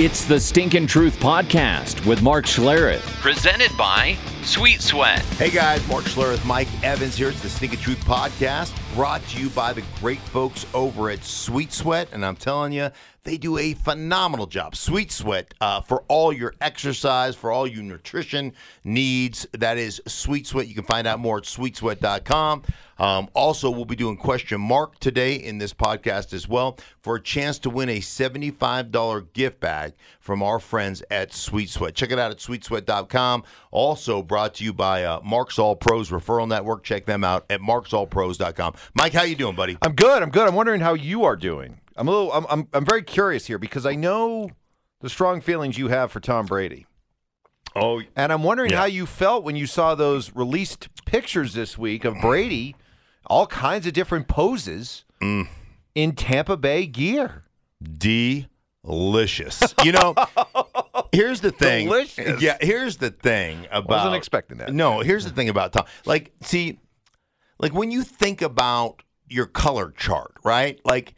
It's the Stinkin' Truth Podcast with Mark Schlereth, presented by Sweet Sweat. Hey guys, Mark Schlereth, Mike Evans here. It's the Stinkin' Truth Podcast, brought to you by the great folks over at Sweet Sweat. And I'm telling you, they do a phenomenal job. Sweet Sweat uh, for all your exercise, for all your nutrition needs. That is Sweet Sweat. You can find out more at sweetsweat.com. Um, also, we'll be doing question mark today in this podcast as well for a chance to win a $75 gift bag from our friends at Sweet Sweat. Check it out at sweetsweat.com. Also brought to you by uh, Mark's All Pros Referral Network. Check them out at marksallpros.com. Mike, how you doing, buddy? I'm good. I'm good. I'm wondering how you are doing. I'm a little. I'm. I'm, I'm very curious here because I know the strong feelings you have for Tom Brady, Oh, and I'm wondering Yeah. how you felt when you saw those released pictures this week of Brady, all kinds of different poses Mm. in Tampa Bay gear. delicious. You know, here's the thing. Delicious. Yeah, here's the thing about. I wasn't expecting that. No, here's the thing about Tom. Like, see, like when you think about your color chart, right? Like,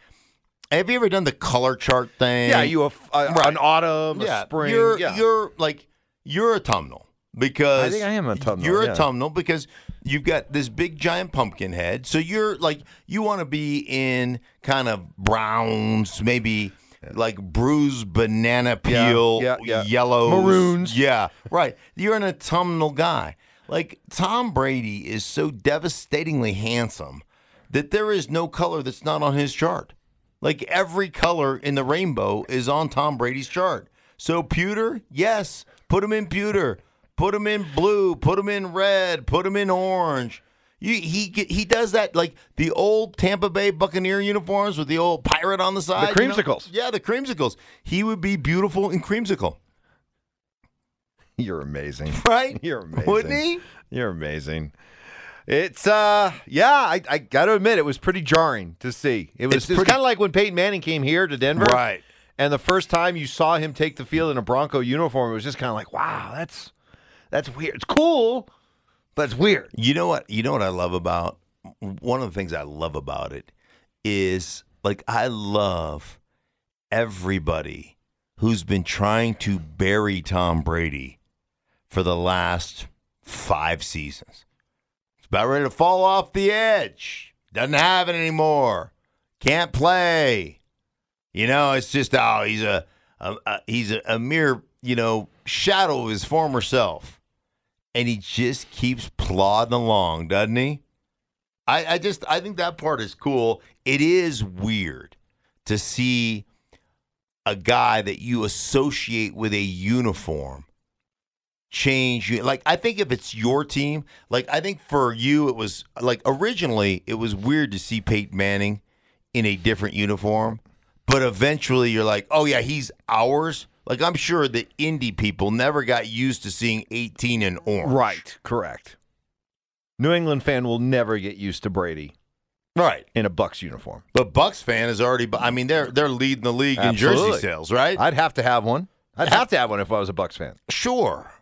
have you ever done the color chart thing? Yeah, you a, a, Right. an autumn, a yeah, spring. You're yeah. you're like you're autumnal because I think I am autumnal, You're yeah. autumnal because you've got this big giant pumpkin head. So you're like you want to be in kind of browns, maybe like bruised banana Yeah, peel, yeah, yeah. yellows, Maroons. Yeah, right. You're an autumnal guy. Like Tom Brady is so devastatingly handsome that there is no color that's not on his chart. Like every color in the rainbow is on Tom Brady's chart. So pewter, yes, put him in pewter. Put him in blue. Put him in red. Put him in orange. You, he he does that like the old Tampa Bay Buccaneer uniforms with the old pirate on the side. you know? creamsicles. Yeah, the creamsicles. He would be beautiful in creamsicle, You're amazing. right? You're amazing. Wouldn't he? You're amazing. It's uh yeah, I, I got to admit it was pretty jarring to see. It was, It's it was pretty- kind of like when Peyton Manning came here to Denver. Right. And the first time you saw him take the field in a Bronco uniform, it was just kind of like, wow, that's that's weird. It's cool, but it's weird. You know what? You know what I love about one of the things I love about it is like I love everybody who's been trying to bury Tom Brady for the last five seasons. It's about ready to fall off the edge. Doesn't have it anymore. Can't play. You know, it's just oh, he's a, a, a he's a, a mere you know shadow of his former self and he just keeps plodding along, doesn't he? I, I just I think that part is cool. It is weird to see a guy that you associate with a uniform change you like I think if it's your team, like I think for you it was like originally it was weird to see Peyton Manning in a different uniform, but eventually you're like, "Oh yeah, he's ours." Like I'm sure the Indy people never got used to seeing 18 in orange. Right, correct. New England fan will never get used to Brady Right. in a Bucs uniform. But Bucs fan is already. I mean, they're they're leading the league in jersey sales, right? I'd have to have one. I'd have to have one if I was a Bucs fan. sure.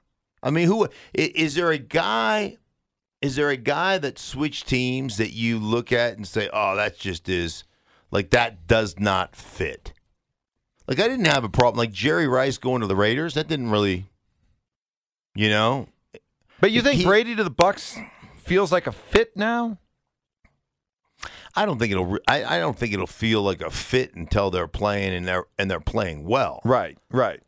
I mean, who is is there a guy? Is there a guy that switched teams that you look at and say, "Oh, that just is like that does not fit." Like I didn't have a problem. Like Jerry Rice going to the Raiders, that didn't really, you know. But you think He- Brady to the Bucs feels like a fit now? I don't think it'll. I, I don't think it'll feel like a fit until they're playing and they're and they're playing well. Right, right.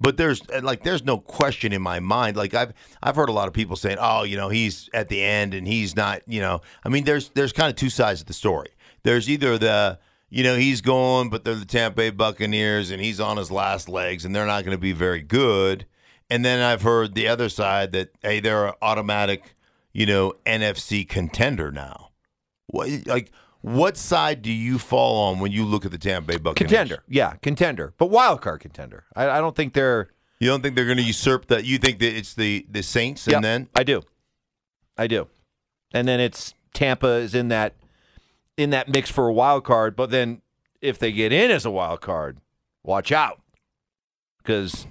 But there's uh, like there's no question in my mind. Like I've I've heard a lot of people saying, "Oh, you know, he's at the end and he's not." You know, I mean, there's there's kind of two sides of the story. There's either the you know he's going, but they're the Tampa Bay Buccaneers and he's on his last legs and they're not going to be very good. And then I've heard the other side that hey, they're an automatic, you know, NFC contender now. What like what side do you fall on when you look at the Tampa Bay Buccaneers? Contender, yeah, contender, but wild card contender. I, I don't think they're. You don't think they're going to usurp that? You think that it's the the Saints, and Yep, then I do, I do, and then it's Tampa is in that in that mix for a wild card. But then if they get in as a wild card, watch out because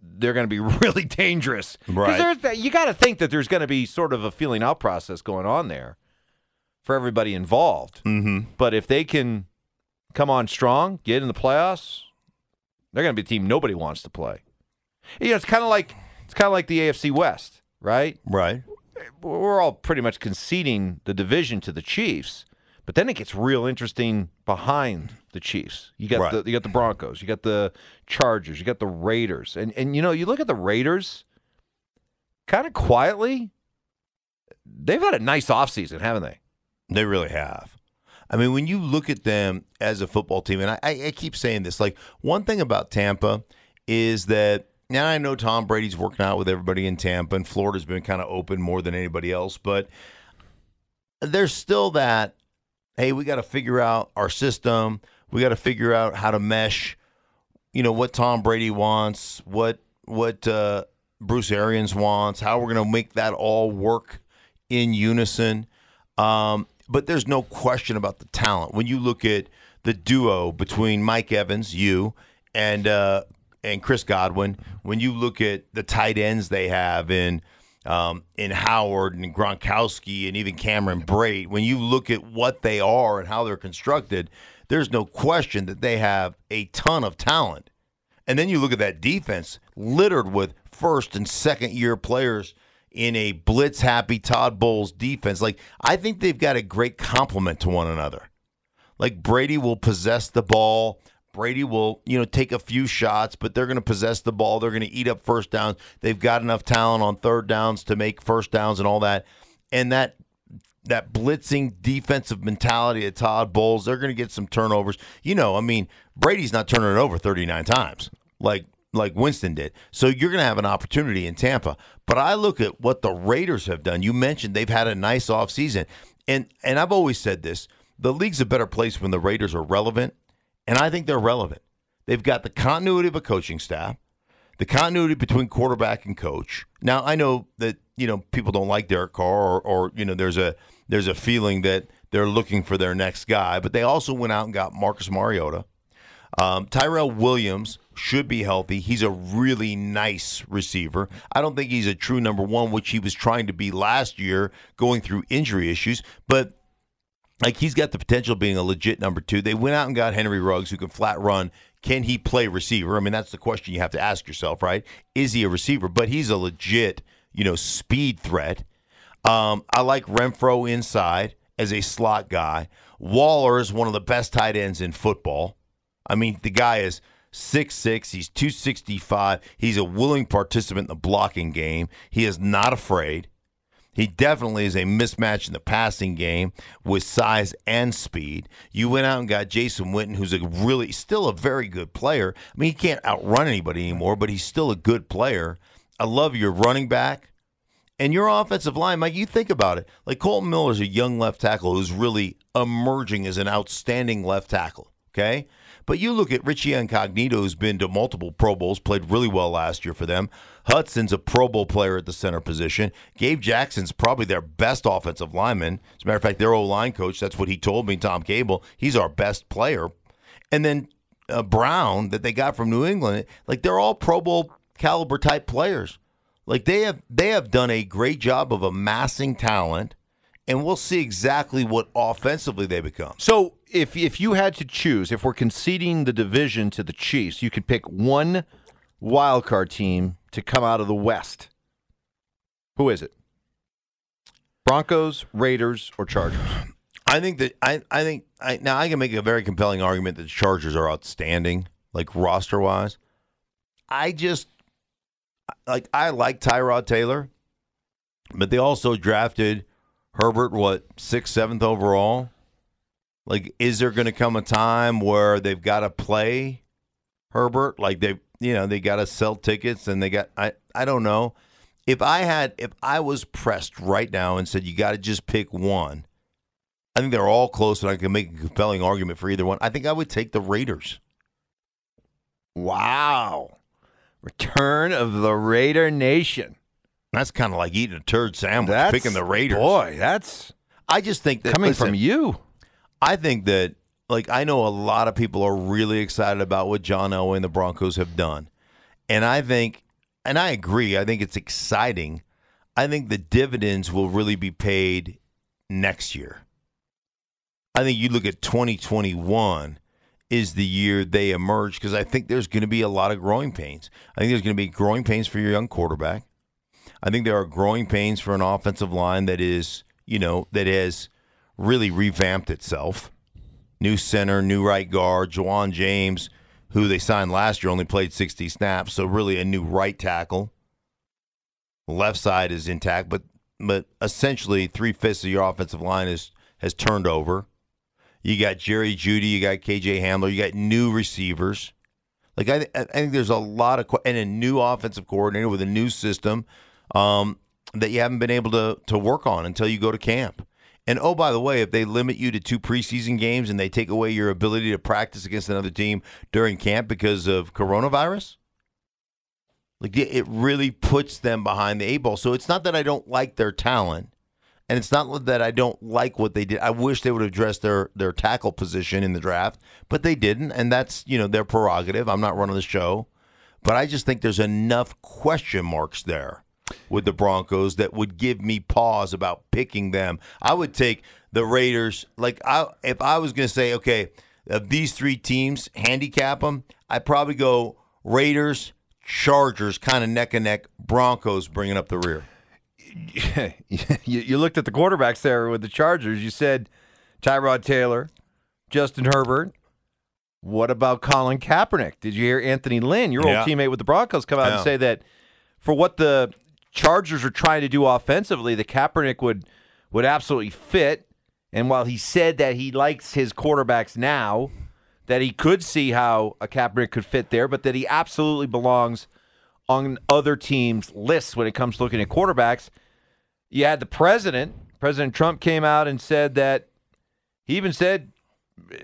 they're going to be really dangerous. Right. there's you got to think that there's going to be sort of a feeling out process going on there for everybody involved. mm-hmm. But if they can come on strong, get in the playoffs, They're going to be a team nobody wants to play. You know, it's kind of like it's kind of like the AFC West, right? Right. We're all pretty much conceding the division to the Chiefs, but then it gets real interesting behind the Chiefs. You got Right. the you got the Broncos, you got the Chargers, you got the Raiders, and and you know you look at the Raiders, kind of quietly, they've had a nice offseason, haven't they? They really have. I mean, when you look at them as a football team, and I, I I keep saying this, like one thing about Tampa is that now I know Tom Brady's working out with everybody in Tampa, and Florida's been kind of open more than anybody else, but there's still that. Hey, we got to figure out our system. We got to figure out how to mesh. You know what Tom Brady wants, what what uh, Bruce Arians wants, how we're going to make that all work in unison. Um, but there's no question about the talent. When you look at the duo between Mike Evans, you, and uh, and Chris Godwin, when you look at the tight ends they have in um, in Howard and Gronkowski and even Cameron Brate, when you look at what they are and how they're constructed, there's no question that they have a ton of talent. And then you look at that defense littered with first and second year players in a blitz happy Todd Bowles defense. Like, I think they've got a great complement to one another. Like, Brady will possess the ball. Brady will, you know, take a few shots, but they're going to possess the ball. They're going to eat up first downs. They've got enough talent on third downs to make first downs and all that. And that that blitzing defensive mentality of Todd Bowles, they're going to get some turnovers. You know, I mean, Brady's not turning it over 39 times like like Winston did. So you're going to have an opportunity in Tampa. But I look at what the Raiders have done. You mentioned they've had a nice offseason. And and I've always said this, the league's a better place when the Raiders are relevant, and I think they're relevant. They've got the continuity of a coaching staff the continuity between quarterback and coach. Now I know that you know people don't like Derek Carr, or, or you know there's a there's a feeling that they're looking for their next guy, but they also went out and got Marcus Mariota. Um, Tyrell Williams should be healthy. He's a really nice receiver. I don't think he's a true number one, which he was trying to be last year, going through injury issues, but like he's got the potential of being a legit number two. They went out and got Henry Ruggs, who can flat run. Can he play receiver? I mean, that's the question you have to ask yourself, right? Is he a receiver? But he's a legit, you know, speed threat. Um, I like Renfrow inside as a slot guy. Waller is one of the best tight ends in football. I mean, the guy is six six. He's 265. He's a willing participant in the blocking game. He is not afraid. He definitely is a mismatch in the passing game with size and speed. You went out and got Jason Witten, who's a really still a very good player. I mean, he can't outrun anybody anymore, but he's still a good player. I love your running back and your offensive line. Mike, you think about it. Like Kolton Miller's a young left tackle who's really emerging as an outstanding left tackle. Okay. But you look at Richie Incognito, who's been to multiple Pro Bowls, played really well last year for them. Hudson's a Pro Bowl player at the center position. Gabe Jackson's probably their best offensive lineman. As a matter of fact, their O line coach, that's what he told me, Tom Cable. He's our best player. And then uh, Brown, that they got from New England, like they're all Pro Bowl caliber type players. Like they have they have done a great job of amassing talent, and we'll see exactly what offensively they become. So if if you had to choose, if we're conceding the division to the Chiefs, you could pick one wild card team to come out of the West. Who is it? Broncos, Raiders, or Chargers? I think that I, I think I now I can make a very compelling argument that the Chargers are outstanding, like roster wise. I just like I like Tyrod Taylor, but they also drafted Herbert what sixth, seventh overall. Like, is there going to come a time where they've got to play Herbert? Like they, you know, they got to sell tickets and they got I I don't know. If I had if I was pressed right now and said you got to just pick one, I think they're all close and I can make a compelling argument for either one. I think I would take the Raiders. Wow. Return of the Raider Nation. That's kind of like eating a turd sandwich, That's picking the Raiders. Boy, that's I just think that coming listen, from you. I think that like I know a lot of people are really excited about what John Elway and the Broncos have done. And I think and I agree, I think it's exciting. I think the dividends will really be paid next year. I think you look at 2021 is the year they emerge because I think there's going to be a lot of growing pains. I think there's going to be growing pains for your young quarterback. I think there are growing pains for an offensive line that is, you know, that has really revamped itself. New center, new right guard, Ja'Wuan James, who they signed last year, only played 60 snaps, so really a new right tackle. Left side is intact, but but essentially three fifths of your offensive line is has turned over. You got Jerry Jeudy, you got KJ Hamler, you got new receivers. Like I, I think there's a lot of and a new offensive coordinator with a new system um, that you haven't been able to to work on until you go to camp. And oh, by the way, if they limit you to two preseason games and they take away your ability to practice against another team during camp because of coronavirus, like it really puts them behind the eight ball. So it's not that I don't like their talent. And it's not that I don't like what they did. I wish they would address their their tackle position in the draft, but they didn't, and that's you know their prerogative. I'm not running the show, but I just think there's enough question marks there with the Broncos that would give me pause about picking them. I would take the Raiders. Like I, if I was going to say, okay, of these three teams, handicap them, I'd probably go Raiders, Chargers, kind of neck and neck. Broncos bringing up the rear. you, you looked at the quarterbacks there with the Chargers. You said Tyrod Taylor, Justin Herbert. What about Colin Kaepernick? Did you hear Anthony Lynn, your Yeah. old teammate with the Broncos, come out Yeah. and say that for what the Chargers are trying to do offensively, the Kaepernick would would absolutely fit. And while he said that he likes his quarterbacks now, that he could see how a Kaepernick could fit there, but that he absolutely belongs on other teams' lists when it comes to looking at quarterbacks. You had the president, President Trump came out and said that he even said uh,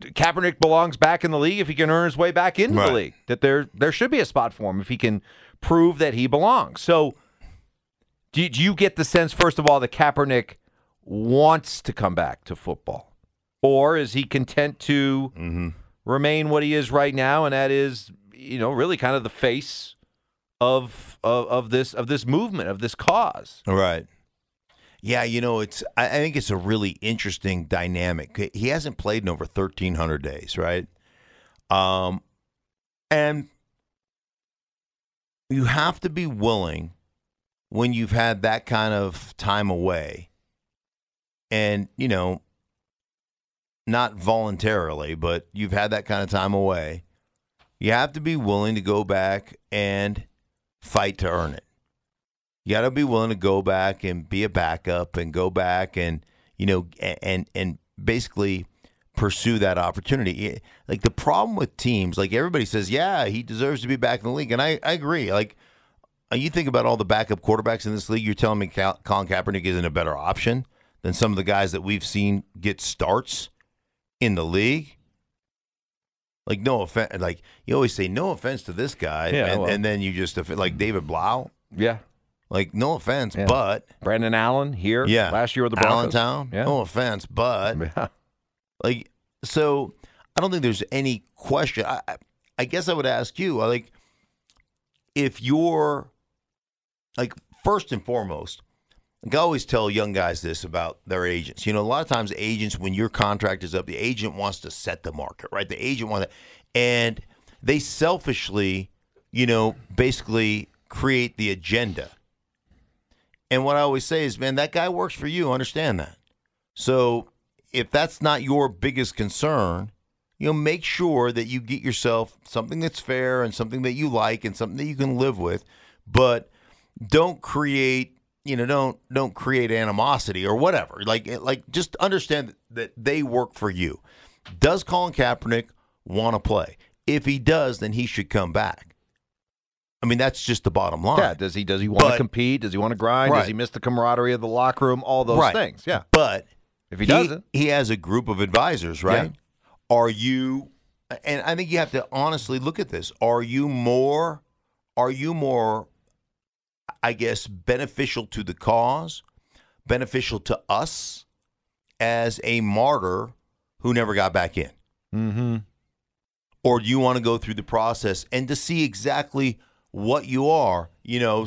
Kaepernick belongs back in the league if he can earn his way back into Right. the league. That there there should be a spot for him if he can prove that he belongs. So, do, do you get the sense first of all that Kaepernick wants to come back to football, or is he content to remain what he is right now, and that is you know really kind of the face of of, of this of this movement of this cause? Right. Yeah, you know, it's. I, I think it's a really interesting dynamic. He hasn't played in over thirteen hundred days, right? Um, and you have to be willing when you've had that kind of time away, and you know, not voluntarily, but you've had that kind of time away. You have to be willing to go back and fight to earn it. You got to be willing to go back and be a backup and go back and you know and and basically pursue that opportunity. Like the problem with teams, like everybody says, yeah, he deserves to be back in the league, and I, I agree. Like uh, you think about all the backup quarterbacks in this league, you're telling me Colin Kaepernick isn't a better option than some of the guys that we've seen get starts in the league. Like no offense, like you always say, no offense to this guy, Yeah, and, well. and then you just like David Blough. Yeah, Like, no offense, Yeah. but Brandon Allen here, yeah, last year with the Broncos. Allentown. Yeah. No offense, but Yeah. Like, so I don't think there's any question. I, I, guess I would ask you, uh, like, if you're like first and foremost, like I always tell young guys this about their agents. You know, a lot of times agents, when your contract is up, the agent wants to set the market, right? The agent wants to, and they selfishly, you know, basically create the agenda. And what I always say is, man, that guy works for you. Understand that. So if that's not your biggest concern, you know, make sure that you get yourself something that's fair and something that you like and something that you can live with, but don't create, you know, don't don't create animosity or whatever. Like eh, like just understand that they work for you. Does Colin Kaepernick want to play? If he does, then he should come back. I mean, that's just the bottom line. Yeah, does he does he want to compete? Does he want to grind? Does he miss the camaraderie of the locker room? All those Right. things. Yeah. But If he doesn't. he has a group of advisors, right? Are you? And I think you have to honestly look at this. Are you more? Are you more? I guess beneficial to the cause, beneficial to us as a martyr who never got back in, Mm-hmm. or do you want to go through the process and to see exactly what you are? You know,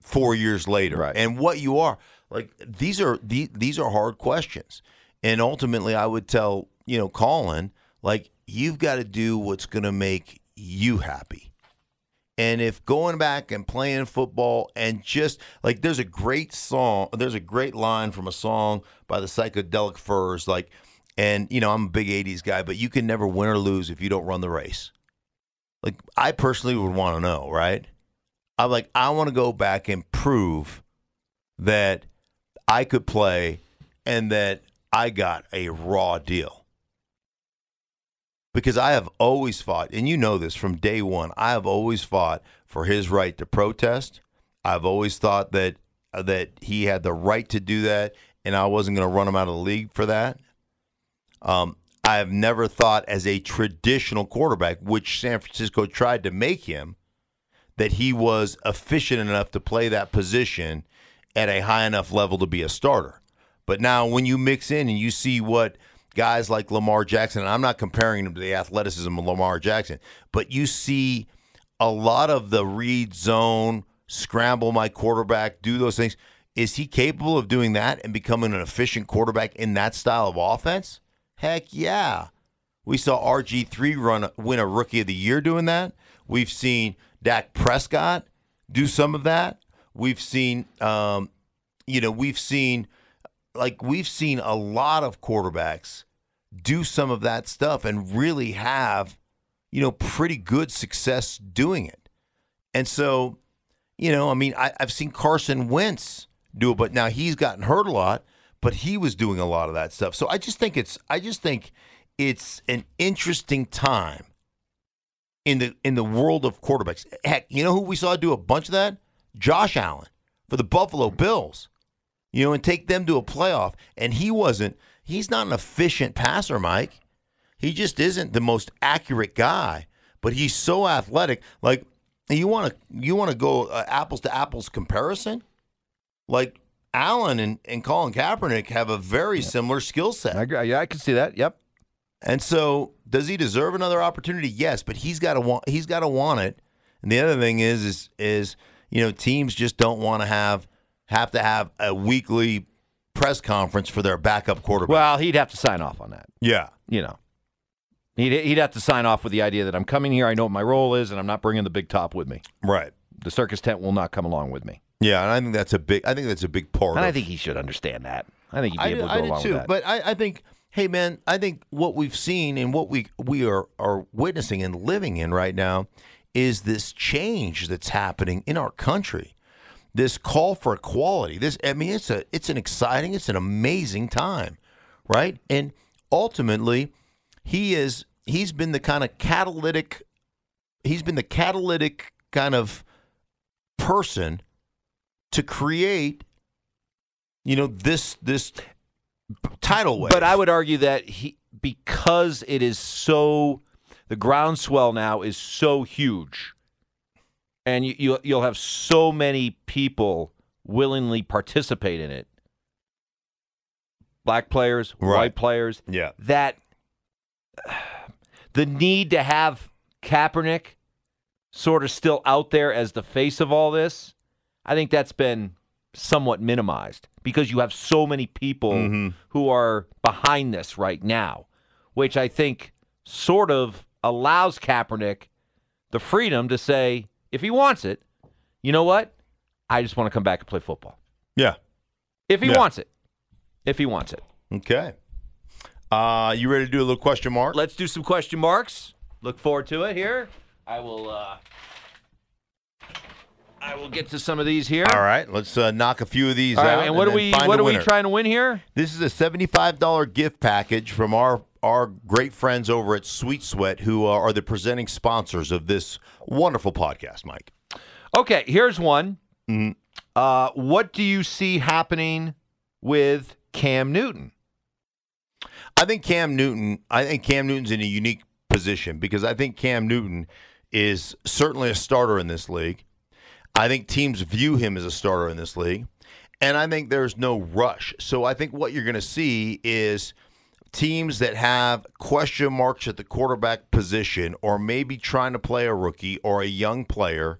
four years later, Right. and what you are. Like these are these, these are hard questions, and ultimately, I would tell you know Colin Like you've got to do what's going to make you happy. And if going back and playing football and just like there's a great song, there's a great line from a song by the Psychedelic Furs, like, and you know, I'm a big 80s guy, but you can never win or lose if you don't run the race. Like, I personally would want to know, right? I'm like, I want to go back and prove that I could play and that I got a raw deal because I have always fought, and you know this from day one. I have always fought for his right to protest. I've always thought that that he had the right to do that, and I wasn't going to run him out of the league for that. Um, I have never thought as a traditional quarterback, which San Francisco tried to make him, that he was efficient enough to play that position at a high enough level to be a starter. But now, when you mix in and you see what guys like Lamar Jackson, and I'm not comparing him to the athleticism of Lamar Jackson, but you see a lot of the read zone, scramble my quarterback, do those things. Is he capable of doing that and becoming an efficient quarterback in that style of offense? Heck yeah. We saw RG3 run win a rookie of the year doing that. We've seen Dak Prescott do some of that. We've seen um, you know, we've seen like we've seen a lot of quarterbacks do some of that stuff and really have, you know, pretty good success doing it. And so, you know, I mean, I, have seen Carson Wentz do it, but now he's gotten hurt a lot, but he was doing a lot of that stuff. So I just think it's, I just think it's an interesting time in the in the world of quarterbacks. Heck, you know who we saw do a bunch of that? Josh Allen for the Buffalo Bills you know, and take them to a playoff. And he wasn't, he's not an efficient passer, Mike. He just isn't the most accurate guy, but he's so athletic. Like, you want to you want to go uh, apples to apples comparison? Like Allen and, and Colin Kaepernick have a very yep. similar skill set. I agree. Yeah, I can see that. Yep. And so, does he deserve another opportunity? Yes, but he's got to want he's got to want it. And the other thing is is is you know teams just don't want to have have to have a weekly press conference for their backup quarterback. Well, he'd have to sign off on that. Yeah. You know, he'd, he'd have to sign off with the idea that I'm coming here, I know what my role is, and I'm not bringing the big top with me. Right. The circus tent will not come along with me. Yeah, and I think that's a big. I think that's a big part. And of, I think he should understand that. I think he'd be I able to go I along too, with that. But I, I think, hey man, I think what we've seen and what we we are are witnessing and living in right now is this change that's happening in our country this call for equality. This, I mean, it's a, it's an exciting, it's an amazing time, right? And ultimately, he is, he's been the kind of catalytic, he's been the catalytic kind of person to create, you know, this this tidal wave. But I would argue that he, because it is so, the groundswell now is so huge and you, you you'll have so many people willingly participate in it. Black players, right. white players. Yeah. That the need to have Kaepernick sort of still out there as the face of all this, I think that's been somewhat minimized because you have so many people mm-hmm. who are behind this right now, which I think sort of allows Kaepernick the freedom to say, if he wants it, you know what? I just want to come back and play football. Yeah. If he yeah. wants it. If he wants it. Okay. Uh, you ready to do a little question mark? Let's do some question marks. Look forward to it here. I will uh I will get to some of these here. All right, let's uh, knock a few of these All out. Right, and what are we what are we trying to win here? This is a seventy-five dollar gift package from our our great friends over at Sweet Sweat, who are the presenting sponsors of this wonderful podcast, Mike. Okay, here's one. Mm-hmm. Uh, what do you see happening with Cam Newton? I think Cam Newton. I think Cam Newton's in a unique position because I think Cam Newton is certainly a starter in this league. I think teams view him as a starter in this league, and I think there's no rush. So I think what you're going to see is teams that have question marks at the quarterback position or maybe trying to play a rookie or a young player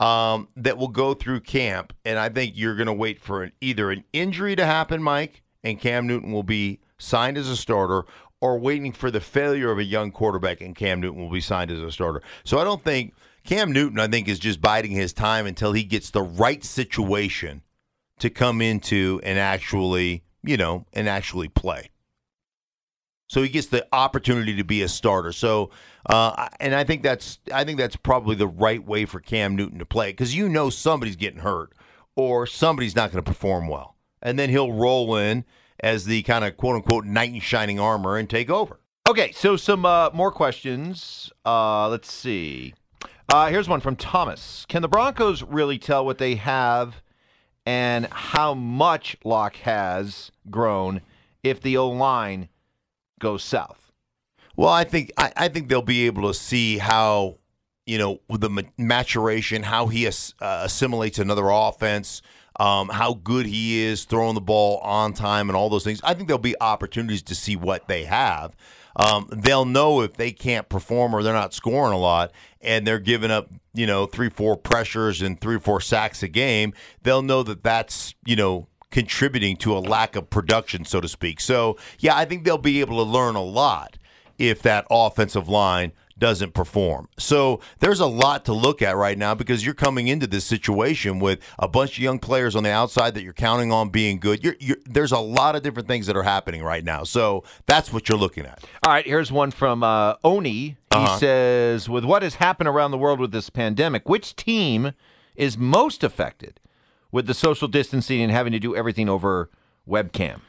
um, that will go through camp. And I think you're going to wait for an, either an injury to happen, Mike, and Cam Newton will be signed as a starter, or waiting for the failure of a young quarterback, and Cam Newton will be signed as a starter. So I don't think Cam Newton, I think, is just biding his time until he gets the right situation to come into and actually, you know, and actually play. So he gets the opportunity to be a starter. So, uh, and I think that's I think that's probably the right way for Cam Newton to play because you know somebody's getting hurt or somebody's not going to perform well, and then he'll roll in as the kind of quote unquote knight in shining armor and take over. Okay, so some uh, more questions. Uh, let's see. Uh, here's one from Thomas. Can the Broncos really tell what they have and how much Lock has grown if the O line goes south? Well, I think I, I, think they'll be able to see how you know the maturation, how he as, uh, assimilates another offense, um, how good he is throwing the ball on time, and all those things. I think there'll be opportunities to see what they have. Um, they'll know if they can't perform or they're not scoring a lot and they're giving up, you know, three, four pressures and three, four sacks a game. They'll know that that's, you know, contributing to a lack of production, so to speak. So, yeah, I think they'll be able to learn a lot if that offensive line doesn't perform. So there's a lot to look at right now because you're coming into this situation with a bunch of young players on the outside that you're counting on being good. You're, you're, there's a lot of different things that are happening right now. So that's what you're looking at. All right, here's one from uh, Oni. He uh-huh. says, with what has happened around the world with this pandemic, which team is most affected with the social distancing and having to do everything over webcam?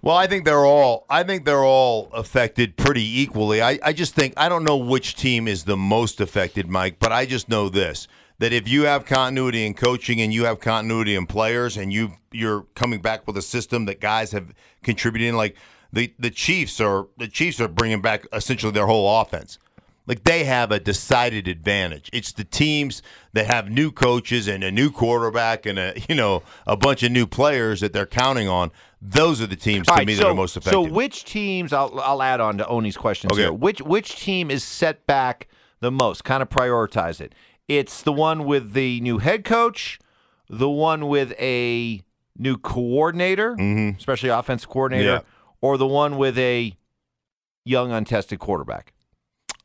Well, I think they're all. I think they're all affected pretty equally. I, I just think I don't know which team is the most affected, Mike, but I just know this: that if you have continuity in coaching and you have continuity in players, and you you're coming back with a system that guys have contributed in, like the the Chiefs are the Chiefs are bringing back essentially their whole offense. Like they have a decided advantage. It's the teams that have new coaches and a new quarterback and a you know a bunch of new players that they're counting on. Those are the teams to right, me so, that are most effective. So which teams? I'll, I'll add on to Oni's questions okay. here. Which which team is set back the most? Kind of prioritize it. It's the one with the new head coach, the one with a new coordinator, mm-hmm. especially offensive coordinator, yeah. or the one with a young untested quarterback.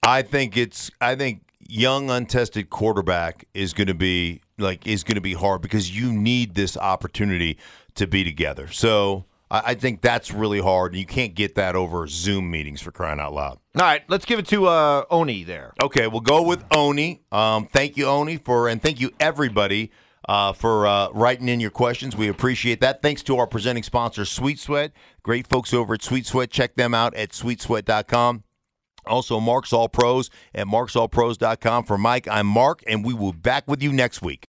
I think it's. I think young untested quarterback is going to be like is going to be hard because you need this opportunity to be together. So I, I think that's really hard. and You can't get that over Zoom meetings for crying out loud. All right, let's give it to uh, Oni there. Okay, we'll go with Oni. Um, thank you, Oni, for and thank you everybody. Uh, for uh, writing in your questions. We appreciate that. Thanks to our presenting sponsor, Sweet Sweat. Great folks over at Sweet Sweat. Check them out at sweetsweat.com. Also, Mark's All Pros at marksallpros.com. For Mike, I'm Mark, and we will be back with you next week.